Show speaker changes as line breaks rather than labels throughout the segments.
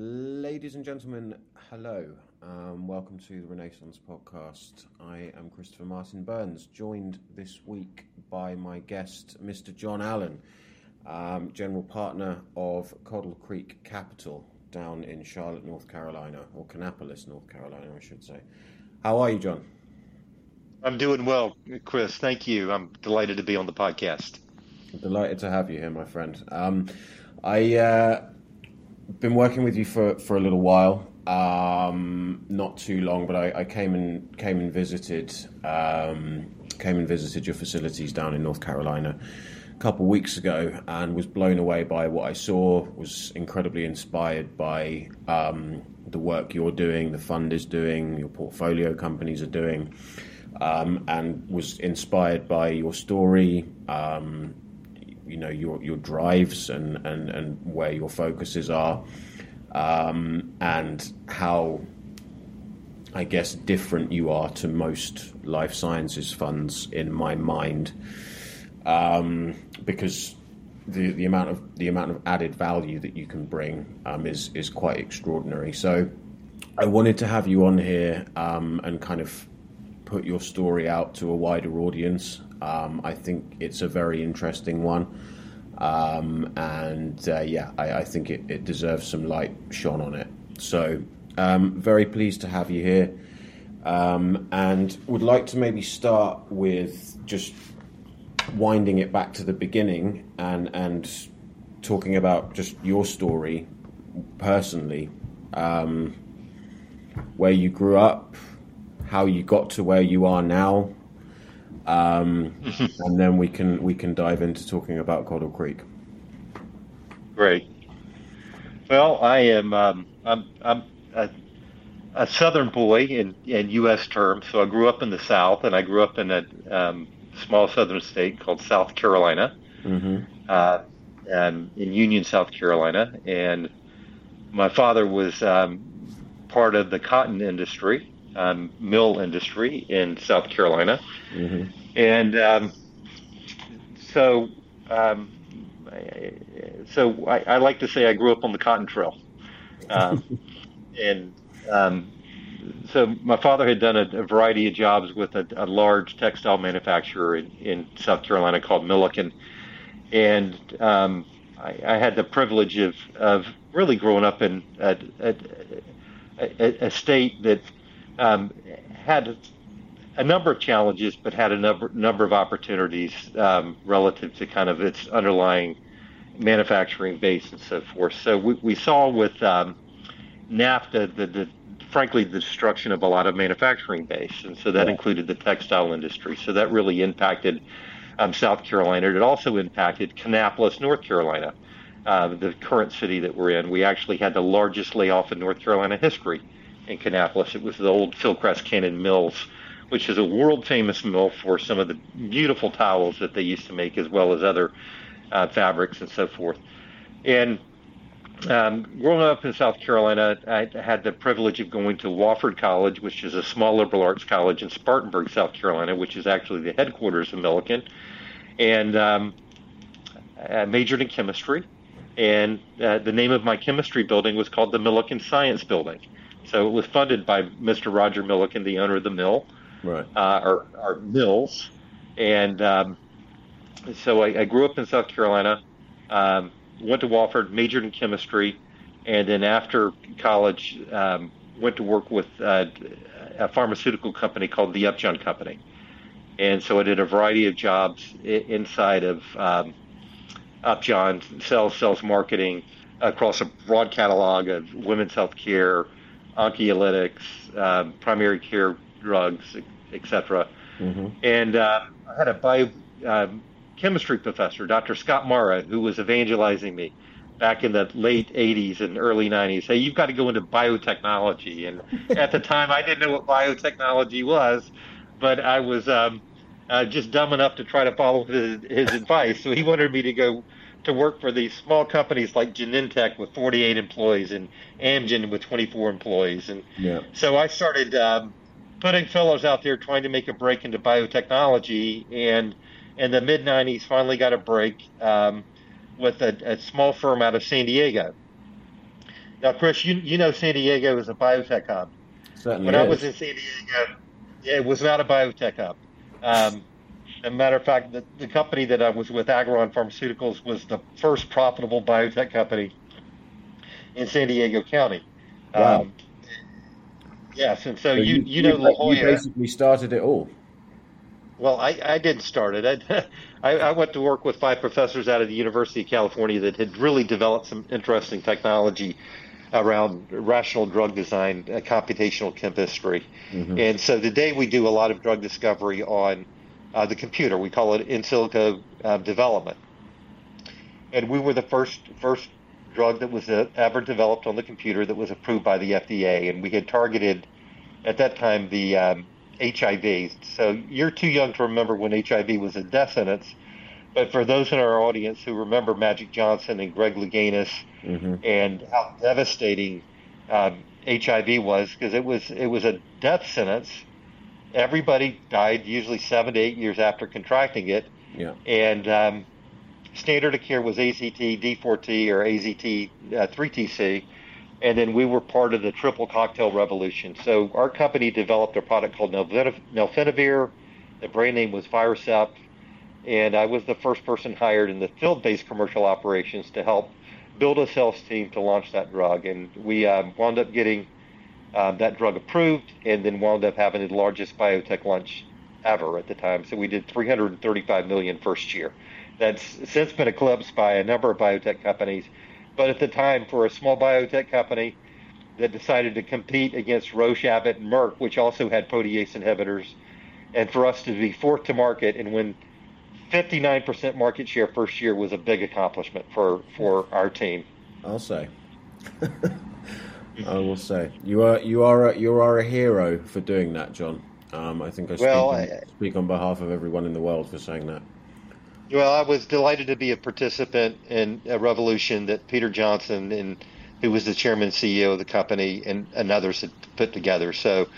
Ladies and gentlemen, hello. Um, welcome to the Renaissance podcast. I am Christopher Martin Burns, joined this week by my guest, Mr. John Allen, um, general partner of Coddle Creek Capital down in Charlotte, North Carolina, or Kannapolis, North Carolina, I should say. How are you, John?
I'm doing well, Chris. Thank you. I'm delighted to be on the podcast.
Delighted to have you here, my friend. Um, I. Uh, been working with you for, for a little while. Um, not too long, but I, I, came and came and visited um, came and visited your facilities down in North Carolina a couple of weeks ago, and was blown away by what I saw. Was incredibly inspired by um, the work you're doing, the fund is doing, your portfolio companies are doing, um, and was inspired by your story um, you know your your drives and and and where your focuses are, um, and how I guess different you are to most life sciences funds in my mind, um, because the the amount of the amount of added value that you can bring um, is is quite extraordinary. So I wanted to have you on here um, and kind of put your story out to a wider audience. Um, I think it's a very interesting one. Um, and uh, yeah, I, I think it, it, deserves some light shone on it. So, um, very pleased to have you here. Um, and would like to maybe start with just winding it back to the beginning and, and talking about just your story personally, um, where you grew up, how you got to where you are now, um, and then we can we can dive into talking about Coddle Creek.
Great. Well, I am um, I'm I'm a, a, Southern boy in in U.S. terms. So I grew up in the South, and I grew up in a um, small Southern state called South Carolina, mm-hmm. uh, in Union, South Carolina, and my father was um, part of the cotton industry um, mill industry in South Carolina, mm-hmm. And um, so um, so I, I, like to say I grew up on the cotton trail, um, and um, so my father had done a, a variety of jobs with a, a large textile manufacturer in, in, South Carolina called Milliken, and um, I, I, had the privilege of, of really growing up in a, a, a state that um, had a number of challenges, but had a number number of opportunities um, relative to kind of its underlying manufacturing base and so forth. So we, we saw with um, NAFTA the, the frankly the destruction of a lot of manufacturing base, and so that included the textile industry. So that really impacted um, South Carolina. It also impacted Kannapolis, North Carolina, uh, the current city that we're in. We actually had the largest layoff in North Carolina history in Kannapolis. It was the old Fieldcrest Cannon Mills, which is a world famous mill for some of the beautiful towels that they used to make, as well as other uh, fabrics and so forth. And um, growing up in South Carolina, I had the privilege of going to Wofford College, which is a small liberal arts college in Spartanburg, South Carolina, which is actually the headquarters of Milliken. And um, I majored in chemistry. And uh, the name of my chemistry building was called the Milliken Science Building. So it was funded by Mr. Roger Milliken, the owner of the mill,
right. uh,
or, or mills. And um, so I, I, grew up in South Carolina, um, went to Wofford, majored in chemistry, and then after college, um, went to work with uh, a pharmaceutical company called the Upjohn Company. And so I did a variety of jobs inside of um, Upjohn, sales, sales marketing, across a broad catalog of women's health care, oncolytics, um, primary care drugs, etc. Mm-hmm. And uh, I had a biochemistry um, professor, Dr. Scott Mara, who was evangelizing me back in the late 80s and early 90s. Hey, you've got to go into biotechnology. And at the time, I didn't know what biotechnology was, but I was um, uh, just dumb enough to try to follow his, his advice. So he wanted me to go to work for these small companies like Genentech with 48 employees and Amgen with 24 employees. And yeah. so I started um, putting fellows out there trying to make a break into biotechnology. And in the mid 90s, finally got a break um, with a, a, small firm out of San Diego. Now, Chris, you you know San Diego is a biotech hub.
Certainly
when
is.
I was in San Diego, it was not a biotech hub. Um, as a matter of fact, the, the company that I was with, Agouron Pharmaceuticals, was the first profitable biotech company in San Diego County.
Wow.
Um, yes, and so,
So
you, you know La
You
Jolla.
basically started it all.
Well, I, I didn't start it. I, I, I went to work with five professors out of the University of California that had really developed some interesting technology around rational drug design, uh, computational chemistry.
Mhm.
And so today we do a lot of drug discovery on uh, the computer. We call it in silico uh, development. And we were the first first drug that was uh, ever developed on the computer that was approved by the FDA. And we had targeted at that time the um, HIV. So you're too young to remember when HIV was a death sentence. But for those in our audience who remember Magic Johnson and Greg Louganis
hmm
and how devastating um, HIV was, because it was it was a death sentence. Everybody died usually seven to eight years after contracting it,
Yeah.
and um, standard of care was AZT D4T or AZT uh, 3TC, and then we were part of the triple cocktail revolution. So our company developed a product called Nelfinavir. The brand name was Viracept, and I was the first person hired in the field-based commercial operations to help build a sales team to launch that drug. And we um, wound up getting um, that drug approved, and then wound up having the largest biotech launch ever at the time. So we did 335 million first year. That's since been eclipsed by a number of biotech companies, but at the time, for a small biotech company that decided to compete against Roche, Abbott, and Merck, which also had protease inhibitors, and for us to be fourth to market and win 59% market share first year was a big accomplishment for for our team.
I'll say. I will say you are you are a, you are a hero for doing that, John. Um, I think I speak,
Well, I-
speak on behalf of everyone in the world for saying that.
Well, I was delighted to be a participant in a revolution that Peter Johnson and who was the chairman and CEO of the company and, and others had put together. So,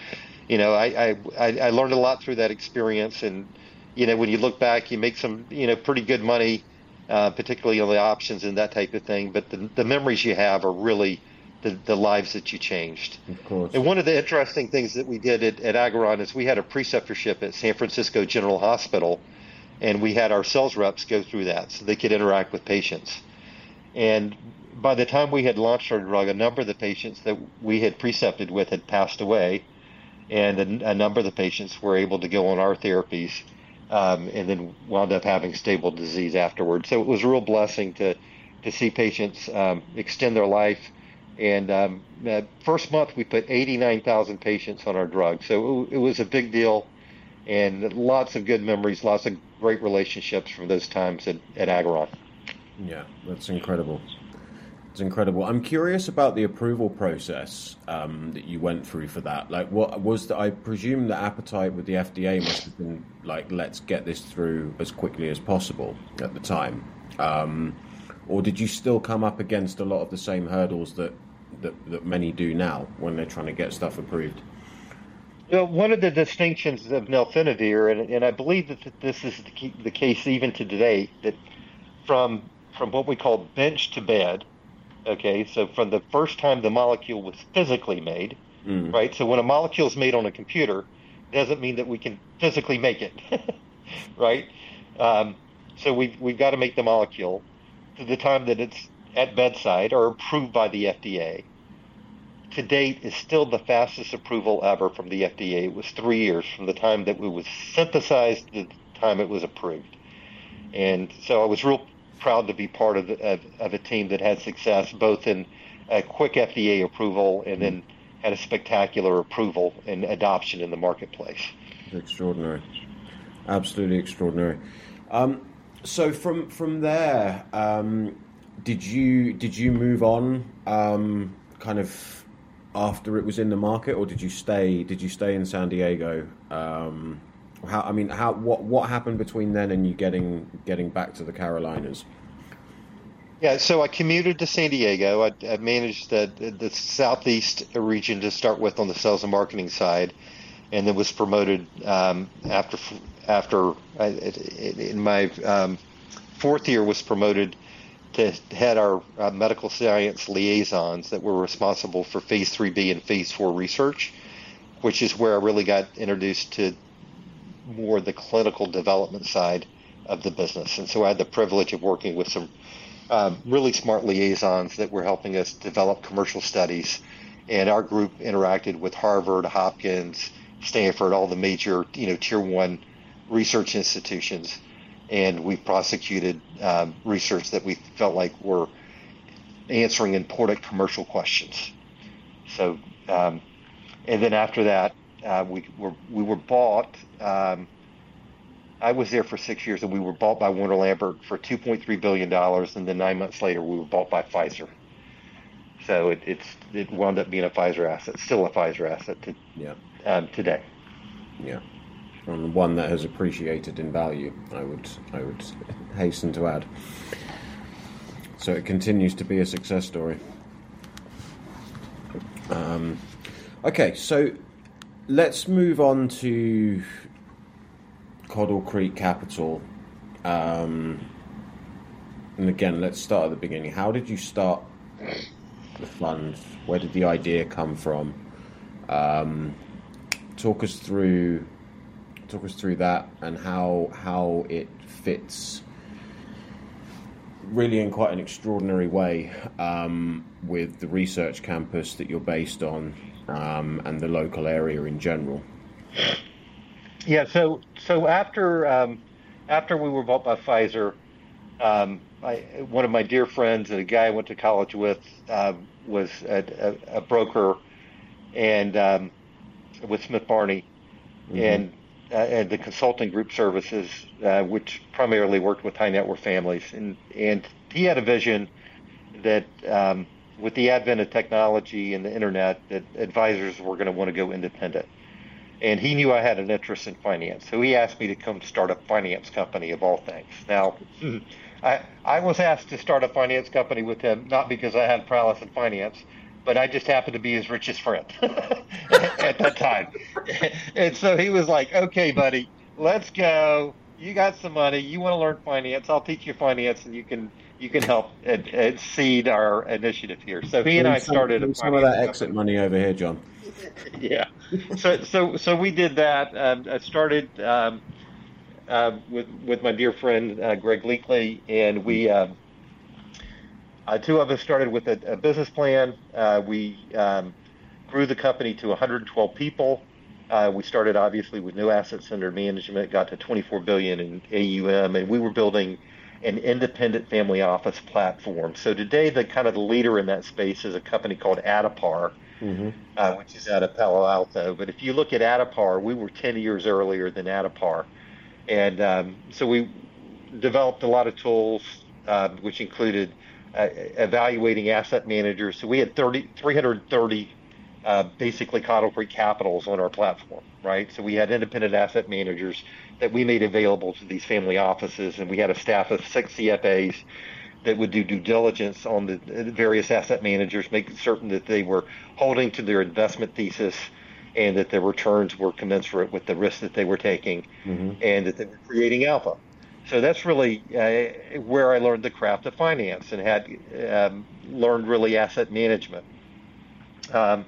you know, I, I, I learned a lot through that experience. And, you know, when you look back, you make some, you know, pretty good money, uh, particularly on the options and that type of thing. But the, the memories you have are really the, the lives that you changed.
Of course.
And one of the interesting things that we did at, at Agouron is we had a preceptorship at San Francisco General Hospital, and we had our sales reps go through that so they could interact with patients. And by the time we had launched our drug, a number of the patients that we had precepted with had passed away, and a, a number of the patients were able to go on our therapies um, and then wound up having stable disease afterwards. So it was a real blessing to, to see patients um, extend their life. And um, first month we put 89,000 patients on our drug, so it, it was a big deal, and lots of good memories, lots of great relationships from those times at, at Agouron.
Yeah, that's incredible. It's incredible. I'm curious about the approval process um, that you went through for that. Like, what was the? I presume the appetite with the FDA must have been like, let's get this through as quickly as possible at the time. Um, or did you still come up against a lot of the same hurdles that, that that many do now when they're trying to get stuff approved?
You know, one of the distinctions of Nelfinavir, and, and I believe that this is the, key, the case even to today, that from from what we call bench to bed, okay, so from the first time the molecule was physically made,
Mm.
right? So when a molecule is made on a computer, it doesn't mean that we can physically make it, right? Um, so we've we've got to make the molecule to the time that it's at bedside or approved by the FDA. To date, is still the fastest approval ever from the FDA. It was three years from the time that it was synthesized to the time it was approved. And so I was real proud to be part of, of, of a team that had success both in a quick FDA approval and then had a spectacular approval and adoption in the marketplace.
Extraordinary, absolutely extraordinary. Um, so from from there, um, did you did you move on, um, kind of after it was in the market, or did you stay? Did you stay in San Diego? Um, how I mean, how what what happened between then and you getting getting back to the Carolinas?
Yeah, so I commuted to San Diego. I, I managed the, the southeast region to start with on the sales and marketing side, and then was promoted um, after after I, in my um, fourth year was promoted to our uh, medical science liaisons that were responsible for phase 3B and phase 4 research, which is where I really got introduced to more the clinical development side of the business. And so I had the privilege of working with some um, really smart liaisons that were helping us develop commercial studies. And our group interacted with Harvard, Hopkins, Stanford, all the major, you know, tier one research institutions. And we prosecuted um, research that we felt like were answering important commercial questions. So, um, and then after that, uh, we were we were bought. Um, I was there for six years, and we were bought by Warner Lambert for 2.3 billion dollars, and then nine months later, we were bought by Pfizer. So it, it's it wound up being a Pfizer asset, still a Pfizer asset to,
Yeah.
um, today.
Yeah. And one that has appreciated in value, I would I would hasten to add. So it continues to be a success story. Um, okay, so let's move on to Coddle Creek Capital. Um, and again, let's start at the beginning. How did you start the fund? Where did the idea come from? Um, talk us through talk us through that and how how it fits really in quite an extraordinary way um, with the research campus that you're based on um, and the local area in general.
Yeah. So so after um, after we were bought by Pfizer, um, I, one of my dear friends and a guy I went to college with uh, was a, a, a broker and um, with Smith Barney and uh, and the consulting group services, uh, which primarily worked with high net worth families, and and he had a vision that um, with the advent of technology and the internet, that advisors were going to want to go independent. And he knew I had an interest in finance, so he asked me to come start a finance company of all things. Now, I I was asked to start a finance company with him not because I had prowess in finance, but I just happened to be his richest friend at that time. and so he was like, "Okay, buddy, let's go. You got some money. You want to learn finance? I'll teach you finance, and you can you can help and, and seed our initiative here." So he and I
some-
started a
some of that exit money over here, John.
yeah. So so so we did that. Um, I started um, uh, with with my dear friend uh, Greg Leakley, and we um, uh, two of us started with a, a business plan. Uh, we um, grew the company to 112 people. Uh, we started obviously with no assets under management, got to 24 billion in AUM, and we were building an independent family office platform. So today, the kind of the leader in that space is a company called Addepar, uh, which is out of Palo Alto. But if you look at Addepar, we were 10 years earlier than Addepar. And um, so we developed a lot of tools, uh, which included evaluating asset managers. So we had 30, 330 uh, basically Coddle Creek Capitals on our platform, right? So we had independent asset managers that we made available to these family offices, and we had a staff of six CFAs that would do due diligence on the various asset managers, making certain that they were holding to their investment thesis and that their returns were commensurate with the risk that they were taking and that they were creating alpha. So that's really uh, where I learned the craft of finance and had um, learned really asset management. Um,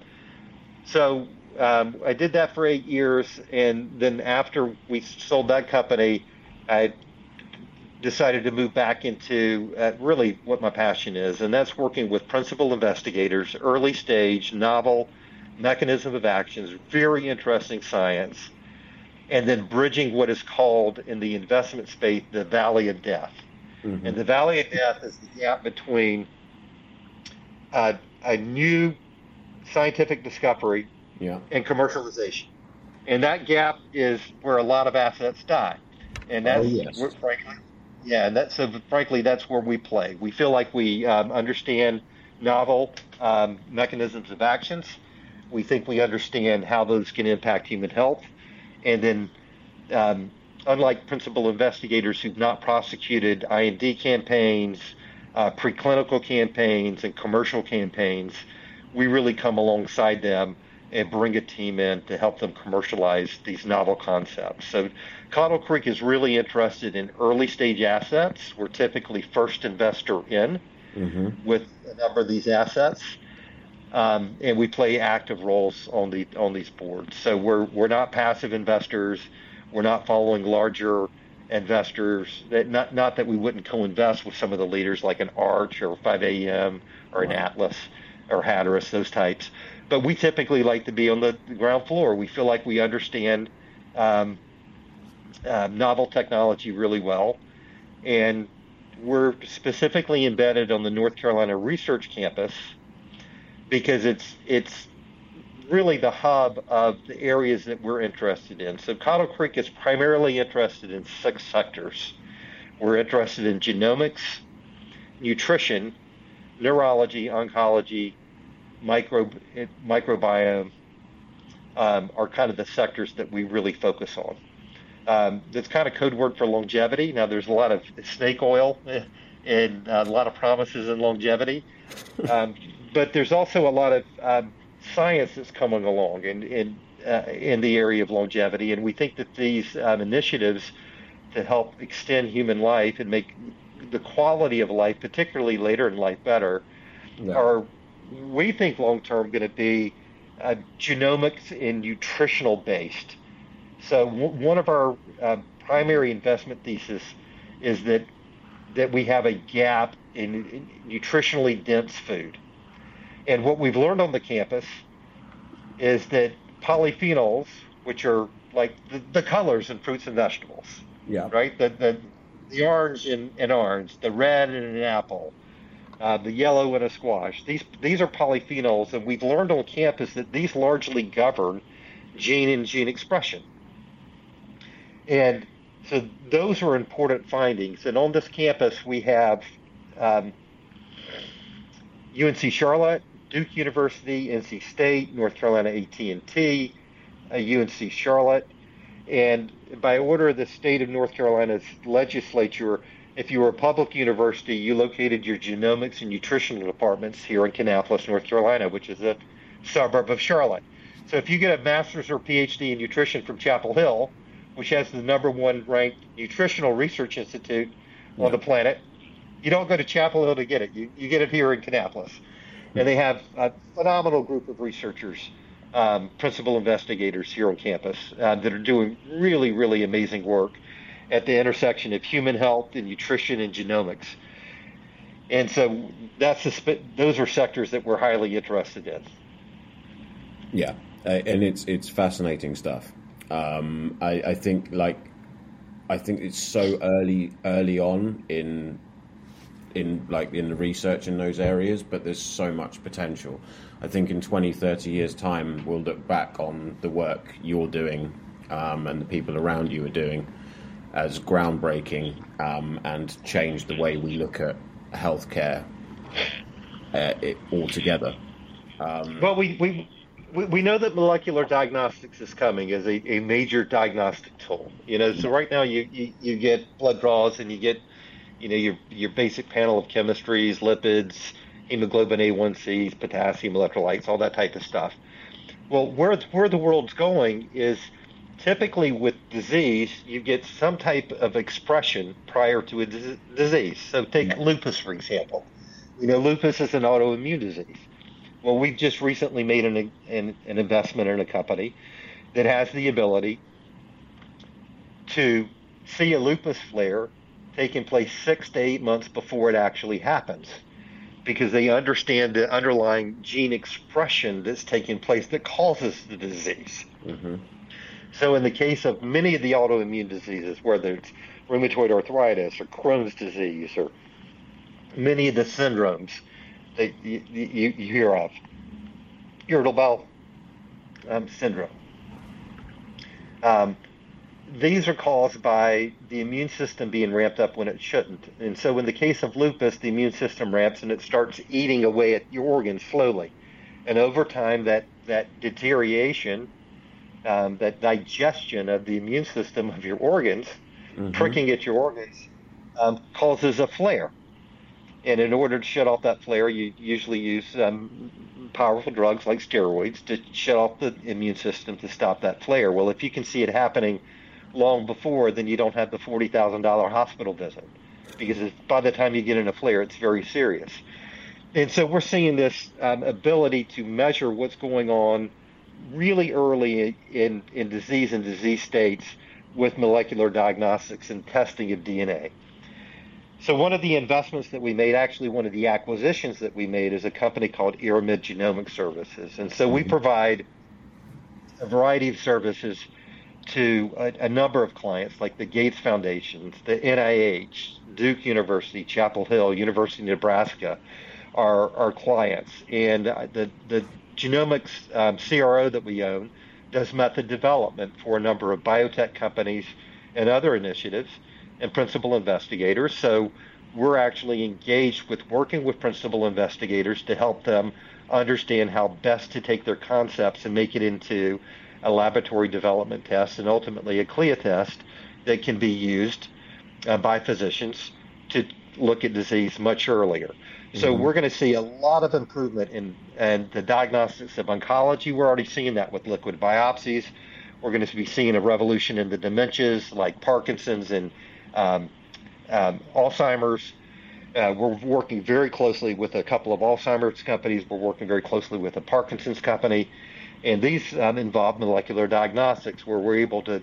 so um, I did that for eight years, and then after we sold that company, I decided to move back into uh, really what my passion is, and that's working with principal investigators, early stage, novel mechanism of actions, very interesting science, and then bridging what is called in the investment space the valley of death. And the valley of death is the gap between uh, a new scientific discovery
Yeah.
and commercialization. And that gap is where a lot of assets die. And that's
Oh, yes.
where, frankly, yeah, and that's so frankly that's where we play. We feel like we um, understand novel um, mechanisms of actions. We think we understand how those can impact human health, and then um, unlike principal investigators who've not prosecuted IND campaigns, uh, preclinical campaigns, and commercial campaigns, we really come alongside them and bring a team in to help them commercialize these novel concepts. So Coddle Creek is really interested in early stage assets. We're typically first investor in mm-hmm. with a number of these assets. Um, and we play active roles on the on these boards. So we're we're not passive investors. We're not following larger investors. That not not that we wouldn't co-invest with some of the leaders like an Arch or 5AM or an Atlas or Hatteras, those types. But we typically like to be on the ground floor. We feel like we understand um, uh, novel technology really well, and we're specifically embedded on the North Carolina Research Campus because it's it's really the hub of the areas that we're interested in. So Coddle Creek is primarily interested in six sectors. We're interested in genomics, nutrition, neurology, oncology, micro microbiome um, are kind of the sectors that we really focus on. Um, that's kind of code word for longevity. Now, there's a lot of snake oil and a lot of promises in longevity, um, but there's also a lot of um, science that's coming along in in, uh, in the area of longevity, and we think that these um, initiatives to help extend human life and make the quality of life, particularly later in life, better, yeah. are we think long term going to be uh, genomics and nutritional based. So w- one of our uh, primary investment thesis is that that we have a gap in, in nutritionally dense food. And what we've learned on the campus is that polyphenols, which are like the, the colors in fruits and vegetables,
yeah,
right, the the, the orange in an orange, the red in an apple, uh, the yellow in a squash. These these are polyphenols, and we've learned on campus that these largely govern gene and gene expression. And so those are important findings. And on this campus, we have um, UNC Charlotte, Duke University, NC State, North Carolina AT&T, uh, UNC Charlotte, and by order of the state of North Carolina's legislature, if you were a public university, you located your genomics and nutritional departments here in Kannapolis, North Carolina, which is a suburb of Charlotte. So if you get a master's or PhD in nutrition from Chapel Hill, which has the number one ranked nutritional research institute yeah. on the planet, you don't go to Chapel Hill to get it. You, you get it here in Kannapolis and they have a phenomenal group of researchers, um, principal investigators here on campus uh, that are doing really, really amazing work at the intersection of human health and nutrition and genomics. And so that's those are sectors that we're highly interested in.
Yeah, uh, and it's it's fascinating stuff. Um, I, I think like I think it's so early early on in in like in the research in those areas, but there's so much potential. I think in 20, 30 years' time, we'll look back on the work you're doing um, and the people around you are doing as groundbreaking um, and change the way we look at healthcare uh, it, altogether.
Um, well, we, we we know that molecular diagnostics is coming as a, a major diagnostic tool. You know, so right now you, you, you get blood draws and you get you know your your basic panel of chemistries, lipids, hemoglobin A1Cs, potassium electrolytes, all that type of stuff. Well, where where the world's going is typically with disease, you get some type of expression prior to a disease. So take lupus, for example. You know, lupus is an autoimmune disease. Well, we've just recently made an, an, an investment in a company that has the ability to see a lupus flare taking place six to eight months before it actually happens because they understand the underlying gene expression that's taking place that causes the disease. Mm-hmm. So, in the case of many of the autoimmune diseases, whether it's rheumatoid arthritis or Crohn's disease or many of the syndromes that you, you, you hear of, irritable bowel um, syndrome. Um, these are caused by the immune system being ramped up when it shouldn't. And so, in the case of lupus, the immune system ramps and it starts eating away at your organs slowly. And over time, that, that deterioration, um, that digestion of the immune system of your organs, mm-hmm. pricking at your organs, um, causes a flare. And in order to shut off that flare, you usually use um, powerful drugs like steroids to shut off the immune system to stop that flare. Well, if you can see it happening long before, then you don't have the $40,000 hospital visit because by the time you get in a flare, it's very serious. And so we're seeing this um, ability to measure what's going on really early in, in disease and disease states with molecular diagnostics and testing of DNA. So one of the investments that we made, actually one of the acquisitions that we made, is a company called Aeromed Genomic Services. And so we mm-hmm. provide a variety of services to a, a, number of clients like the Gates Foundations, the NIH, Duke University, Chapel Hill, University of Nebraska are our clients. And uh, the, the genomics um, CRO that we own does method development for a number of biotech companies and other initiatives and principal investigators. So we're actually engaged with working with principal investigators to help them understand how best to take their concepts and make it into a laboratory development test and ultimately a CLIA test that can be used uh, by physicians to look at disease much earlier. So mm-hmm. we're going to see a lot of improvement in and the diagnostics of oncology. We're already seeing that with liquid biopsies. We're going to be seeing a revolution in the dementias like Parkinson's and um, um, Alzheimer's. Uh, we're working very closely with a couple of Alzheimer's companies. We're working very closely with a Parkinson's company. And these um, involve molecular diagnostics where we're able to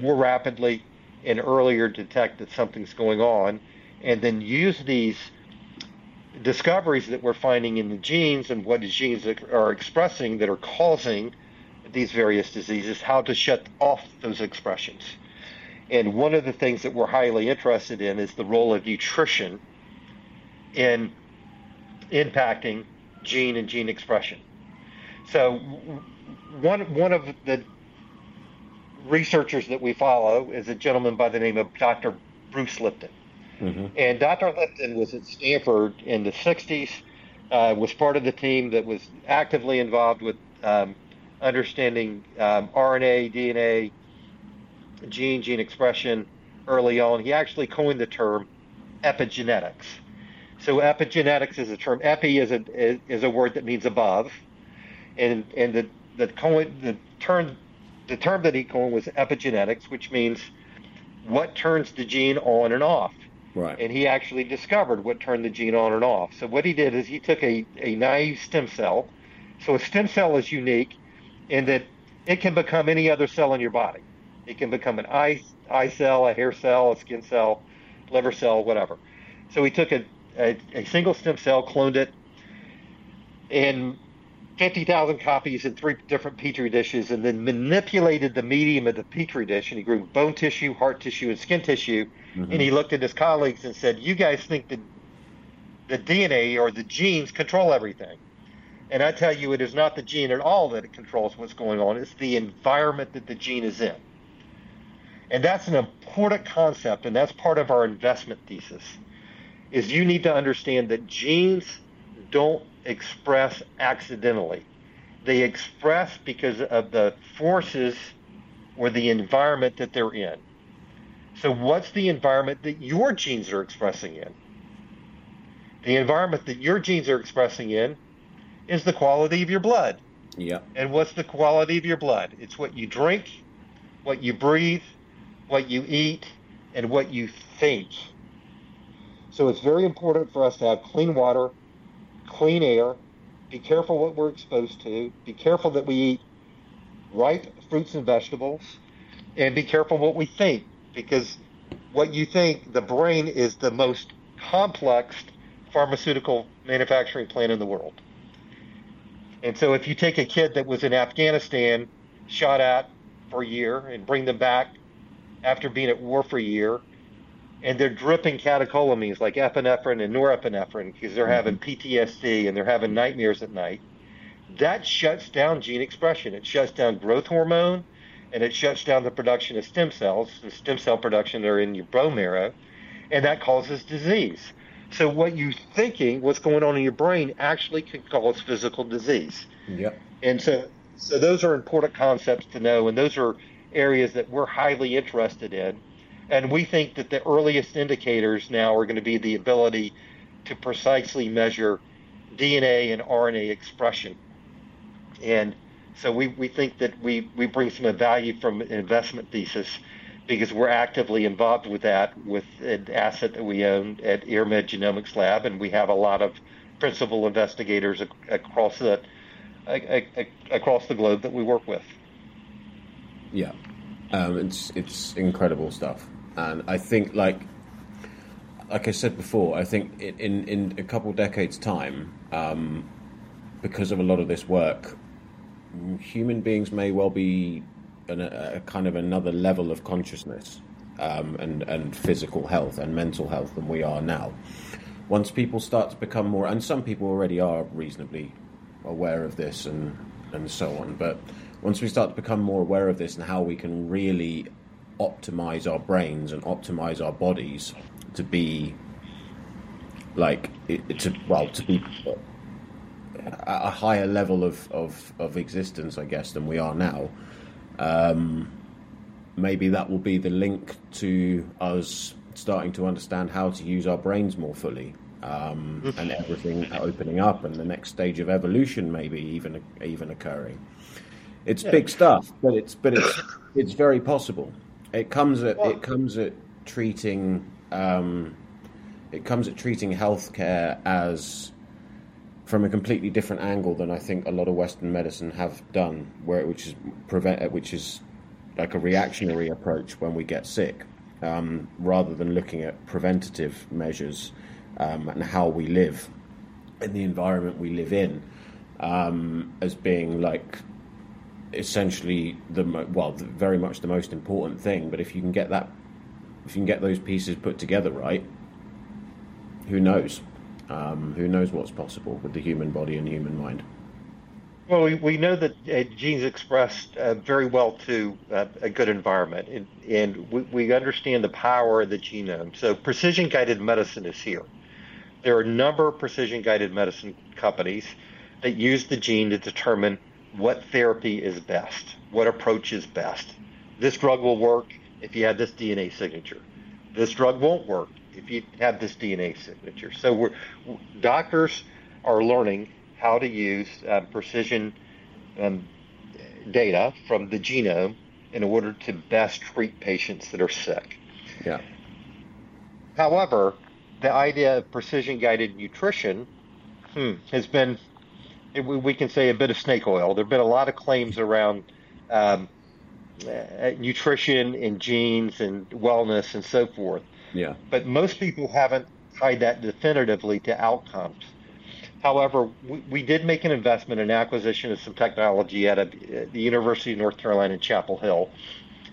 more rapidly and earlier detect that something's going on and then use these discoveries that we're finding in the genes and what the genes are expressing that are causing these various diseases, how to shut off those expressions. And one of the things that we're highly interested in is the role of nutrition in impacting gene and gene expression. So one one of the researchers that we follow is a gentleman by the name of Dr. Bruce Lipton. Mm-hmm. And Dr. Lipton was at Stanford in the 60s, uh, was part of the team that was actively involved with um, understanding um, RNA, DNA, gene, gene expression early on. He actually coined the term epigenetics. So epigenetics is a term. Epi is a is a word that means above, and and the the coin the term the term that he coined was epigenetics, which means what turns the gene on and off.
Right.
And he actually discovered what turned the gene on and off. So what he did is he took a, a naive stem cell. So a stem cell is unique in that it can become any other cell in your body. It can become an eye, eye cell, a hair cell, a skin cell, liver cell, whatever. So he took a, a, a single stem cell, cloned it, and 50,000 copies in three different petri dishes, and then manipulated the medium of the petri dish. And he grew bone tissue, heart tissue, and skin tissue. Mm-hmm. And he looked at his colleagues and said, "You guys think that the DNA or the genes control everything?" And I tell you, it is not the gene at all that it controls what's going on. It's the environment that the gene is in. And that's an important concept, and that's part of our investment thesis, is you need to understand that genes don't express accidentally. They express because of the forces or the environment that they're in. So what's the environment that your genes are expressing in? The environment that your genes are expressing in is the quality of your blood.
Yeah.
And what's the quality of your blood? It's what you drink, what you breathe, what you eat, and what you think. So it's very important for us to have clean water, clean air, be careful what we're exposed to, be careful that we eat ripe fruits and vegetables, and be careful what we think because what you think, the brain is the most complex pharmaceutical manufacturing plant in the world. And so if you take a kid that was in Afghanistan, shot at for a year, and bring them back after being at war for a year, and they're dripping catecholamines like epinephrine and norepinephrine because they're having mm-hmm. PTSD and they're having nightmares at night. That shuts down gene expression. It shuts down growth hormone and it shuts down the production of stem cells. The stem cell production are in your bone marrow, and that causes disease. So what you're thinking, what's going on in your brain, actually can cause physical disease.
Yep.
And so, so those are important concepts to know, and those are areas that we're highly interested in. And we think that the earliest indicators now are going to be the ability to precisely measure DNA and RNA expression. And so we, we think that we, we bring some value from an investment thesis because we're actively involved with that with an asset that we own at IrMed Genomics Lab, and we have a lot of principal investigators across the across the globe that we work with.
Yeah, um, it's it's incredible stuff, and I think like like I said before, I think in in a couple decades time, um, because of a lot of this work, human beings may well be an, a kind of another level of consciousness um, and and physical health and mental health than we are now. Once people start to become more, and some people already are reasonably aware of this and and so on, but once we start to become more aware of this and how we can really optimize our brains and optimize our bodies to be like to well to be a higher level of, of, of existence, I guess, than we are now. Um, maybe that will be the link to us starting to understand how to use our brains more fully, um, and everything opening up, and the next stage of evolution maybe even even occurring. It's yeah. big stuff, but it's but it's it's very possible. It comes at well, it comes at treating um, it comes at treating healthcare as from a completely different angle than I think a lot of Western medicine have done, where which is prevent, which is like a reactionary approach when we get sick, um, rather than looking at preventative measures um, and how we live in the environment we live in um, as being like essentially the well, very much the most important thing. But if you can get that, if you can get those pieces put together right, who knows? Um, who knows what's possible with the human body and human mind?
Well, we, we know that uh, genes express uh, very well to uh, a good environment, and, and we, we, understand the power of the genome. So, precision guided medicine is here. There are a number of precision guided medicine companies that use the gene to determine what therapy is best, what approach is best. This drug will work if you have this DNA signature. This drug won't work if you have this DNA signature. So we're, doctors are learning how to use uh, precision um, data from the genome in order to best treat patients that are sick.
Yeah.
However, the idea of precision guided nutrition hmm, has been, we can say, a bit of snake oil. There have been a lot of claims around um, uh, nutrition and genes and wellness and so forth.
Yeah.
But most people haven't tied that definitively to outcomes. However, we, we did make an investment in acquisition of some technology at, a, at the University of North Carolina in Chapel Hill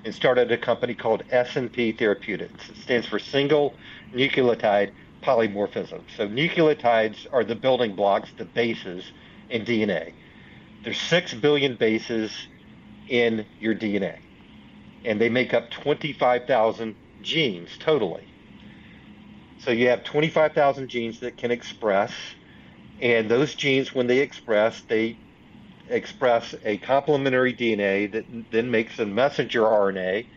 and started a company called SNP Therapeutics. It stands for Single Nucleotide Polymorphism. So nucleotides are the building blocks, the bases in DNA. There's 6 billion bases in your DNA, and they make up 25,000 genes totally. So you have 25,000 genes that can express, and those genes, when they express, they express a complementary DNA that then makes a messenger RNA.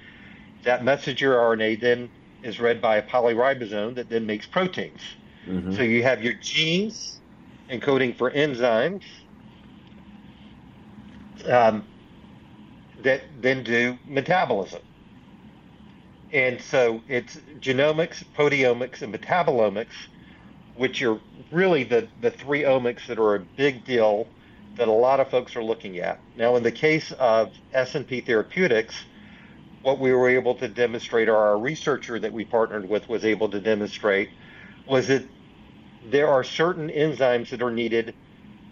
That messenger RNA then is read by a polyribosome that then makes proteins. Mm-hmm. So you have your genes encoding for enzymes um, that then do metabolism. And so it's genomics, proteomics, and metabolomics, which are really the, the three omics that are a big deal that a lot of folks are looking at. Now, in the case of SNP Therapeutics, what we were able to demonstrate, or our researcher that we partnered with was able to demonstrate, was that there are certain enzymes that are needed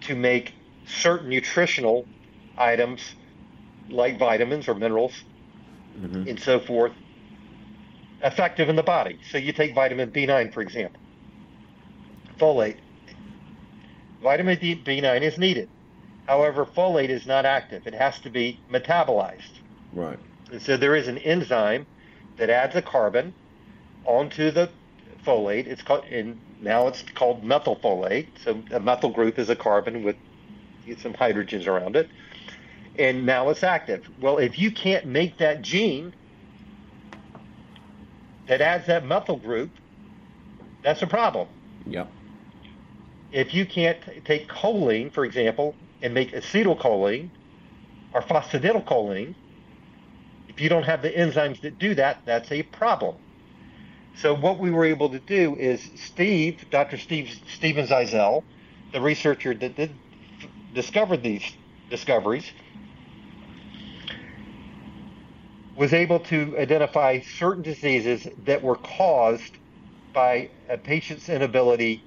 to make certain nutritional items like vitamins or minerals mm-hmm. and so forth effective in the body. So you take vitamin B9, for example, folate. Vitamin B9 is needed. However, folate is not active. It has to be metabolized.
Right.
And so there is an enzyme that adds a carbon onto the folate. It's called, and now it's called methylfolate. So a methyl group is a carbon with some hydrogens around it. And now it's active. Well, if you can't make that gene, that adds that methyl group, that's a problem.
Yep.
if you can't take choline, for example, and make acetylcholine or phosphatidylcholine, if you don't have the enzymes that do that, that's a problem. So what we were able to do is Steve, Dr. Steve Steven Zeisel, the researcher that did, discovered these discoveries, was able to identify certain diseases that were caused by a patient's inability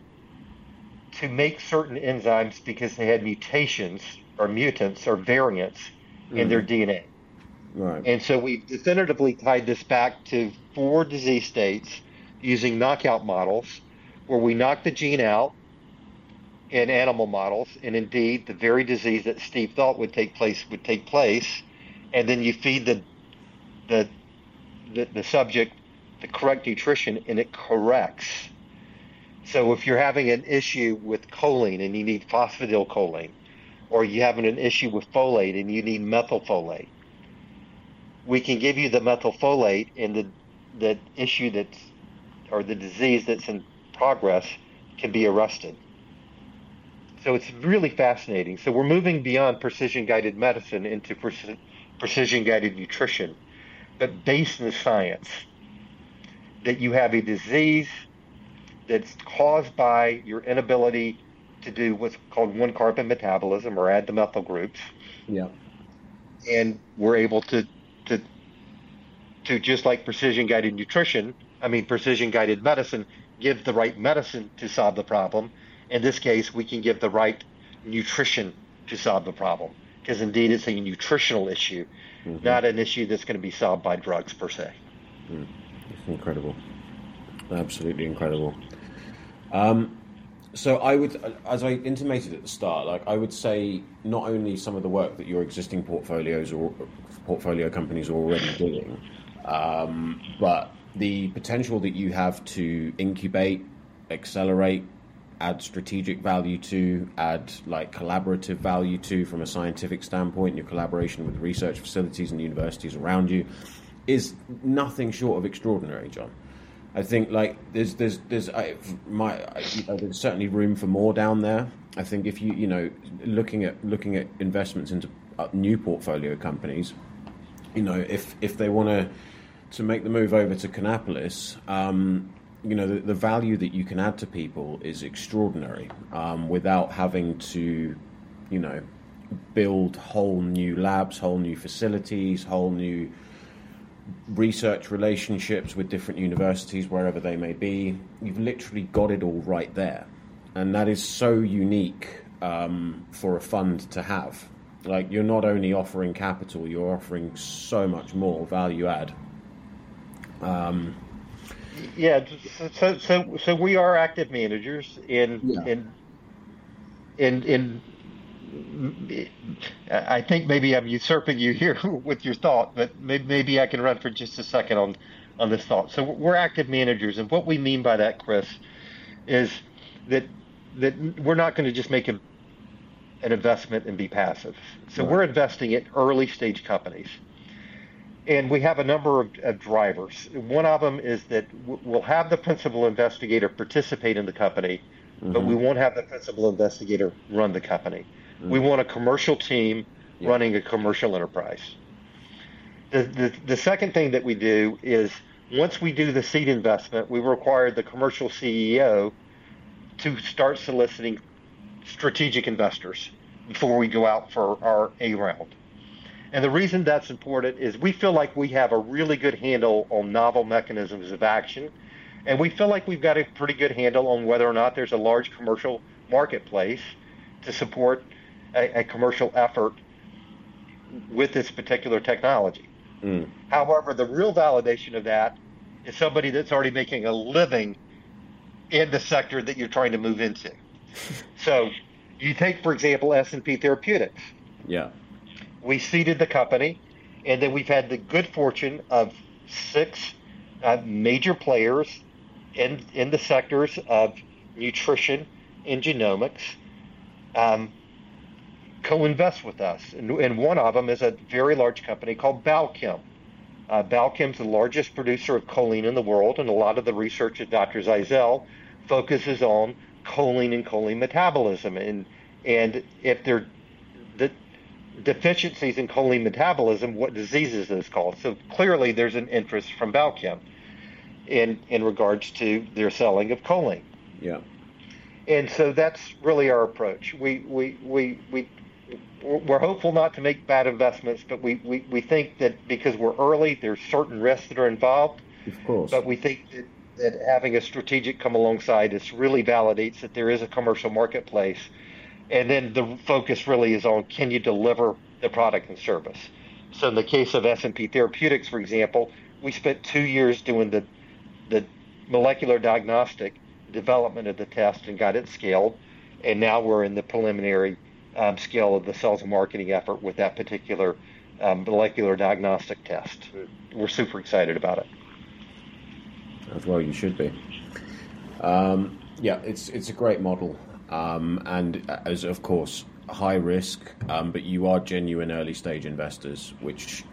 to make certain enzymes because they had mutations or mutants or variants mm-hmm. in their mm-hmm. DNA. Right. And so we've definitively tied this back to four disease states using knockout models where we knock the gene out in animal models, and indeed the very disease that Steve thought would take place would take place, and then you feed the the the, the subject the correct nutrition, and it corrects. So if you're having an issue with choline and you need phosphatidylcholine, or you're having an issue with folate and you need methylfolate, we can give you the methylfolate and the the issue that's or the disease that's in progress can be arrested. So it's really fascinating. So we're moving beyond precision guided medicine into precision guided nutrition, but based in the science that you have a disease that's caused by your inability to do what's called one carbon metabolism or add the methyl groups.
Yeah.
And we're able to to just like precision guided nutrition, I mean precision guided medicine, give the right medicine to solve the problem. In this case, we can give the right nutrition to solve the problem because indeed it's a nutritional issue, mm-hmm. not an issue that's going to be solved by drugs per se.
Mm. It's incredible, absolutely incredible. Um, so I would, as I intimated at the start, like I would say, not only some of the work that your existing portfolios or portfolio companies are already doing, um, but the potential that you have to incubate, accelerate, add strategic value to, add like collaborative value to from a scientific standpoint, your collaboration with research facilities and universities around you, is nothing short of extraordinary, John. I think like there's there's there's I, my you know, there's certainly room for more down there. I think if you you know looking at looking at investments into uh, new portfolio companies, you know if if they want to to make the move over to Kannapolis, um, you know the, the, value that you can add to people is extraordinary um, without having to you know build whole new labs, whole new facilities, whole new research relationships with different universities, wherever they may be. You've literally got it all right there. And that is so unique um, for a fund to have. Like, you're not only offering capital, you're offering so much more value add. Um,
yeah, so, so so we are active managers in yeah. in in in I think maybe I'm usurping you here with your thought, but maybe I can run for just a second on on this thought. So we're active managers, and what we mean by that, Chris, is that that we're not going to just make a, an investment and be passive. So right. we're investing in early stage companies, and we have a number of, of drivers. One of them is that we'll have the principal investigator participate in the company, mm-hmm. but we won't have the principal investigator run the company. Mm-hmm. We want a commercial team yeah. running a commercial enterprise. The, the, the second thing that we do is once we do the seed investment, we require the commercial CEO to start soliciting strategic investors before we go out for our A round. And the reason that's important is we feel like we have a really good handle on novel mechanisms of action, and we feel like we've got a pretty good handle on whether or not there's a large commercial marketplace to support a, a commercial effort with this particular technology. Mm. However, the real validation of that is somebody that's already making a living in the sector that you're trying to move into. so, you take, for example, SNP Therapeutics.
Yeah.
We seeded the company, and then we've had the good fortune of six uh, major players in in the sectors of nutrition and genomics. Um, co-invest with us, and, and, one of them is a very large company called Balchem. Uh, Balchem's the largest producer of choline in the world, and a lot of the research at Dr. Zeisel focuses on choline and choline metabolism, and and if there are the deficiencies in choline metabolism, what diseases is called. So clearly, there's an interest from Balchem in in regards to their selling of choline.
Yeah.
And so that's really our approach. We we we we we're hopeful not to make bad investments, but we, we, we think that because we're early, there's certain risks that are involved.
Of course.
But we think that, that having a strategic come alongside us really validates that there is a commercial marketplace. And then the focus really is on can you deliver the product and service. So in the case of SNP Therapeutics, for example, we spent two years doing the the molecular diagnostic development of the test and got it scaled, and now we're in the preliminary um, scale of the sales and marketing effort with that particular um, molecular diagnostic test. We're super excited about it.
As well, you should be. Um, yeah, it's it's a great model, um, and as of course high risk, um, but you are genuine early stage investors, which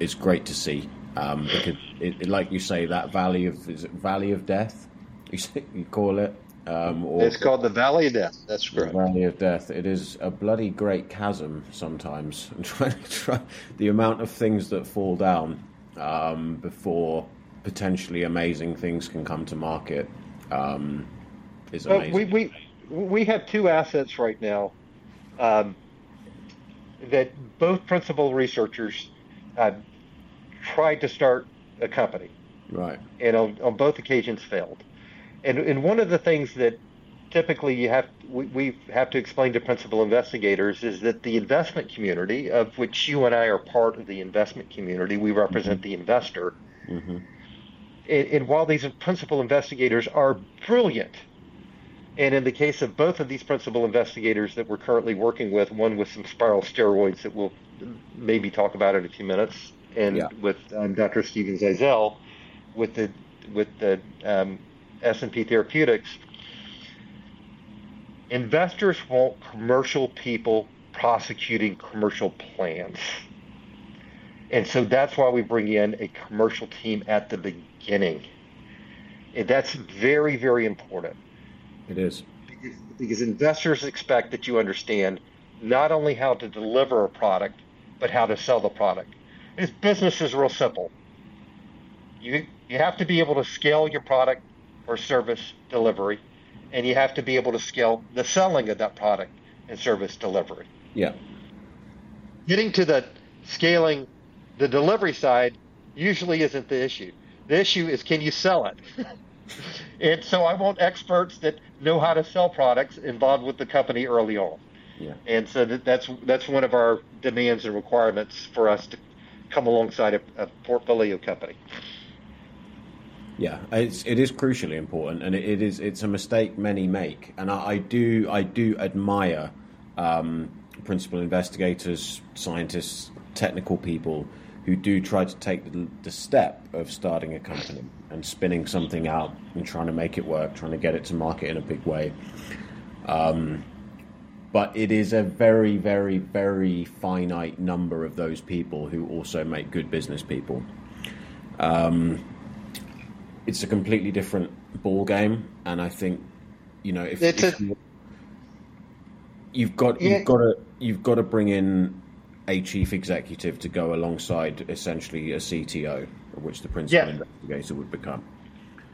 is great to see. Um, because, it, like you say, that valley of is it valley of death, you, you call it,
um, it's called the Valley of Death. That's correct.
Valley of Death. It is a bloody great chasm sometimes. And trying to try the amount of things that fall down um, before potentially amazing things can come to market um, is amazing.
we we we have two assets right now um, that both principal researchers uh, tried to start a company.
Right.
And on, on both occasions failed. And, and one of the things that typically you have we, we have to explain to principal investigators is that the investment community, of which you and I are part of the investment community, we represent mm-hmm. the investor. Mm-hmm. And, and while these principal investigators are brilliant, and in the case of both of these principal investigators that we're currently working with, one with some spiral steroids that we'll maybe talk about in a few minutes, and yeah. with um, Dr. Steven Zeisel with the with the um, SNP Therapeutics, investors want commercial people prosecuting commercial plans. And so that's why we bring in a commercial team at the beginning. And that's very, very important.
It is.
Because, because investors expect that you understand not only how to deliver a product, but how to sell the product. This business is real simple. You, you have to be able to scale your product or service delivery, and you have to be able to scale the selling of that product and service delivery.
Yeah.
Getting to the scaling the delivery side usually isn't the issue. The issue is can you sell it? and so I want experts that know how to sell products involved with the company early on.
Yeah.
And so that, that's that's one of our demands and requirements for us to come alongside a, a portfolio company.
Yeah, it's it is crucially important, and it, it is it's a mistake many make, and I, I do I do admire um, principal investigators, scientists, technical people who do try to take the, the, step of starting a company and spinning something out and trying to make it work, trying to get it to market in a big way. Um, but it is a very, very, very finite number of those people who also make good business people. Um, it's a completely different ball game, and I think you know if, if you, you've got yeah. you've got to you've got to bring in a chief executive to go alongside essentially a CTO, which the principal yeah. investigator would become.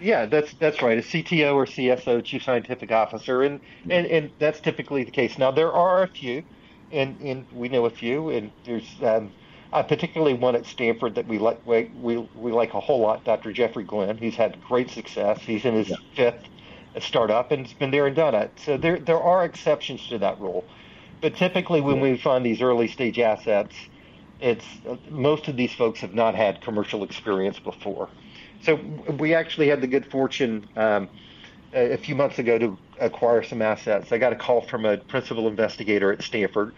Yeah, that's that's right. A CTO or CSO, chief scientific officer, and mm-hmm. and, and that's typically the case. Now there are a few, and and we know a few, and there's um, uh, particularly one at Stanford that we like we, we, we like a whole lot, Dr. Jeffrey Glenn. He's had great success. He's in his yeah. fifth startup and has been there and done it. So there there are exceptions to that rule, but typically when we find these early stage assets, it's uh, most of these folks have not had commercial experience before. So we actually had the good fortune um, a, a few months ago to acquire some assets. I got a call from a principal investigator at Stanford